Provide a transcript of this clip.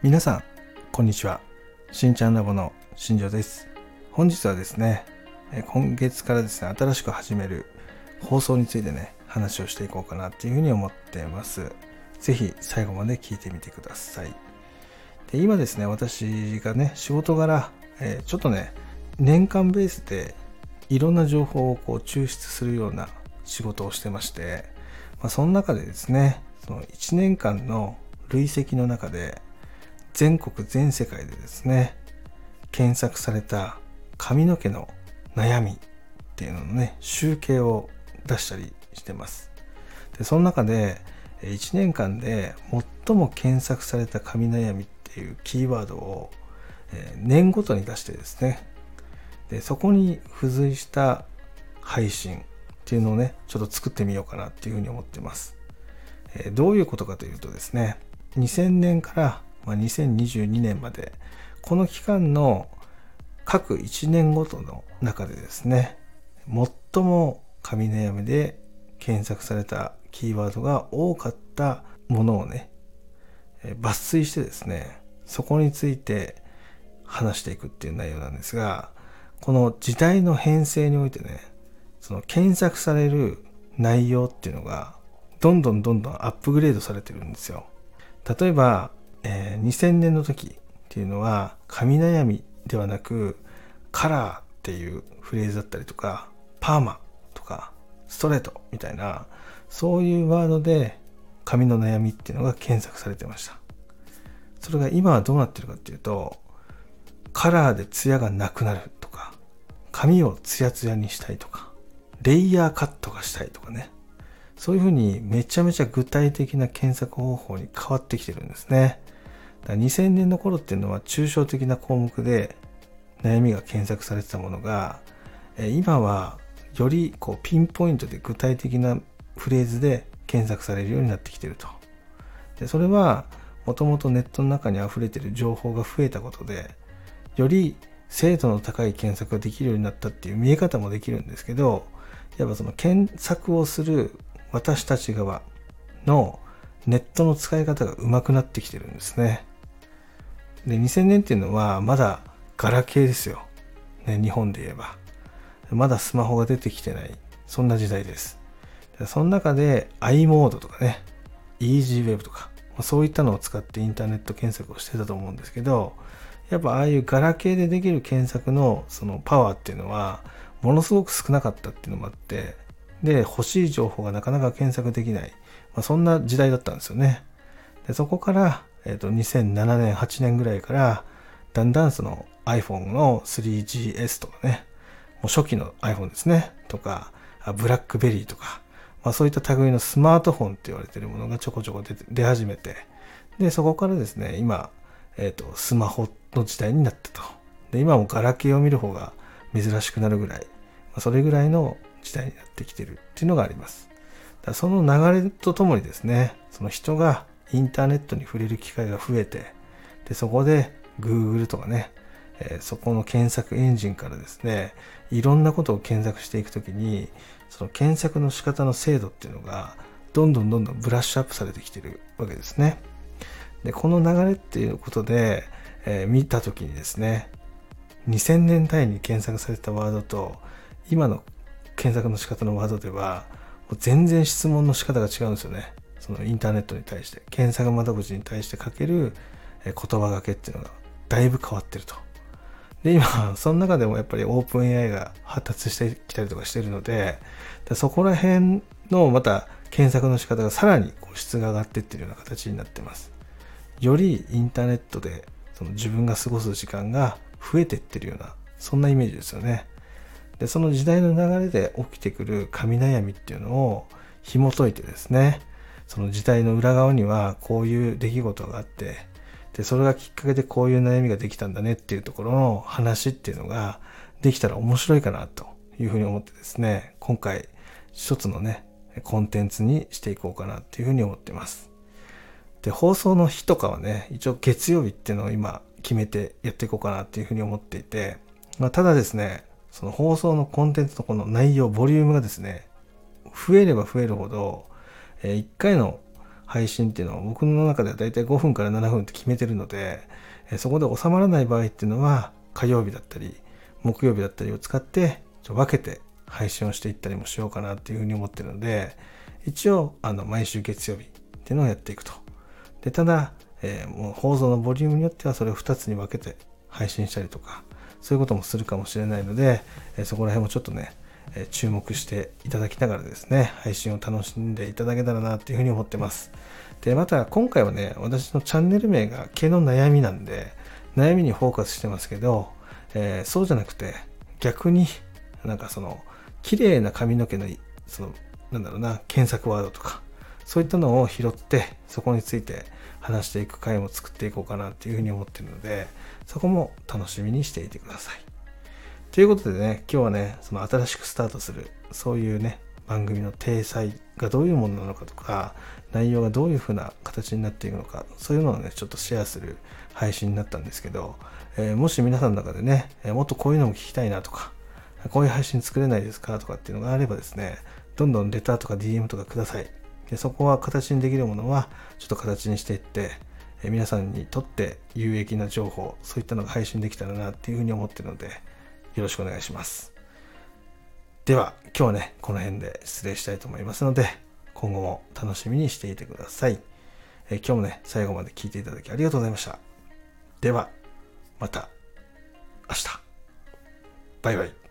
皆さんこんにちは。しんちゃんラボの新庄です。本日はですね今月からですね新しく始める放送についてね話をしていこうかなっていうふうに思ってます。是非最後まで聞いてみてください。で今ですね私がね仕事柄、えー、ちょっとね年間ベースでいろんな情報をこう抽出するような仕事をしてまして、まあ、その中でですねその1年間の累積の中で全国全世界でですね検索された髪の毛の悩みっていうののね集計を出したりしてます。でその中で1年間で最も検索された髪悩みっていうキーワードを年ごとに出してですねでそこに付随した配信っていうのをねちょっと作ってみようかなっていうふうに思ってます、どういうことかというとですね2000年からま2022年まで。この期間の各1年ごとの中でですね最も神悩みで検索されたキーワードが多かったものをね抜粋してですねそこについて話していくっていう内容なんですがこの時代の編成においてねその検索される内容っていうのがどんどんどんどんアップグレードされてるんですよ。例えばえー、2000年の時っていうのは髪悩みではなくカラーっていうフレーズだったりとかパーマとかストレートみたいなそういうワードで髪の悩みっていうのが検索されてましたそれが今はどうなってるかっていうとカラーでツヤがなくなるとか髪をツヤツヤにしたいとかレイヤーカットがしたいとかねそういうふうにめちゃめちゃ具体的な検索方法に変わってきてるんですね。だから2000年の頃っていうのは抽象的な項目で悩みが検索されてたものが、え今はよりこうピンポイントで具体的なフレーズで検索されるようになってきてると。でそれはもともとネットの中に溢れてる情報が増えたことでより精度の高い検索ができるようになったっていう見え方もできるんですけどやっぱその検索をする私たち側のネットの使い方が上手くなってきてるんですね。で、2000年っていうのはまだガラケーですよ。ね、日本で言えば。まだスマホが出てきてない。そんな時代です。その中で i モードとかね、EasyWeb とか、そういったのを使ってインターネット検索をしてたと思うんですけど、やっぱああいうガラケーでできる検索のそのパワーっていうのは、ものすごく少なかったっていうのもあって、で、欲しい情報がなかなか検索できない。まあ、そんな時代だったんですよね。でそこから、えっ、ー、と、2007年、8年ぐらいから、だんだんその iPhone の 3GS とかね、もう初期の iPhone ですね、とか、ブラックベリーとか、まあ、そういった類のスマートフォンって言われてるものがちょこちょこ出出始めて、で、そこからですね、今、えっ、ー、と、スマホの時代になったと。で、今もガラケーを見る方が珍しくなるぐらい、まあ、それぐらいの時代になってきてるっていうのがあります。だその流れとともにですね、その人がインターネットに触れる機会が増えて、でそこで Google とかね、えー、そこの検索エンジンからですね、いろんなことを検索していくときに、その検索の仕方の精度っていうのが、どんどんどんどんブラッシュアップされてきてるわけですね。で、この流れっていうことで、えー、見たときにですね、2000年代に検索されたワードと、今の検索の仕方のワードでは、もう全然質問の仕方が違うんですよね。そのインターネットに対して、検索窓口に対してかける言葉がけっていうのがだいぶ変わってると。で、今、その中でもやっぱりオープン AI が発達してきたりとかしてるので、でそこら辺のまた検索の仕方がさらにこう質が上がってってるような形になってます。よりインターネットでその自分が過ごす時間が増えてってるような、そんなイメージですよね。でその時代の流れで起きてくる神悩みっていうのを紐解いてですねその時代の裏側にはこういう出来事があってでそれがきっかけでこういう悩みができたんだねっていうところの話っていうのができたら面白いかなというふうに思ってですね今回一つのねコンテンツにしていこうかなっていうふうに思ってます。で放送の日とかはね一応月曜日っていうのを今決めてやっていこうかなっていうふうに思っていて、まあ、ただですねその放送のコンテンツのこの内容、ボリュームがですね、増えれば増えるほど、え1回の配信っていうのは僕の中ではだいたい5分から7分って決めてるので、えそこで収まらない場合っていうのは火曜日だったり木曜日だったりを使ってちょ分けて配信をしていったりもしようかなっていうふうに思ってるので一応あの毎週月曜日っていうのをやっていくと。でただ、えー、もう放送のボリュームによってはそれを2つに分けて配信したりとかそういうこともするかもしれないので、えー、そこら辺もちょっとね、えー、注目していただきながらですね配信を楽しんでいただけたらなっていうふうに思ってます。でまた今回はね私のチャンネル名が毛の悩みなんで悩みにフォーカスしてますけど、えそうじゃなくて逆になんかその綺麗な髪の毛のそのなんだろうな検索ワードとかそういったのを拾ってそこについて話していく回も作っていこうかなっていうふうに思ってるのでそこも楽しみにしていてください。ということでね今日はねその新しくスタートするそういうね番組の体裁がどういうものなのかとか内容がどういうふうな形になっていくのかそういうのをねちょっとシェアする配信になったんですけど、えー、もし皆さんの中でね、えもっとこういうのも聞きたいなとかこういう配信作れないですかとかっていうのがあればですね、どんどんレターとか DM とかください。でそこは形にできるものはちょっと形にしていって、え皆さんにとって有益な情報、そういったのが配信できたらなっていうふうに思ってるので、よろしくお願いします。では、今日はね、この辺で失礼したいと思いますので、今後も楽しみにしていてください。え今日もね、最後まで聞いていただきありがとうございました。では、また明日。バイバイ。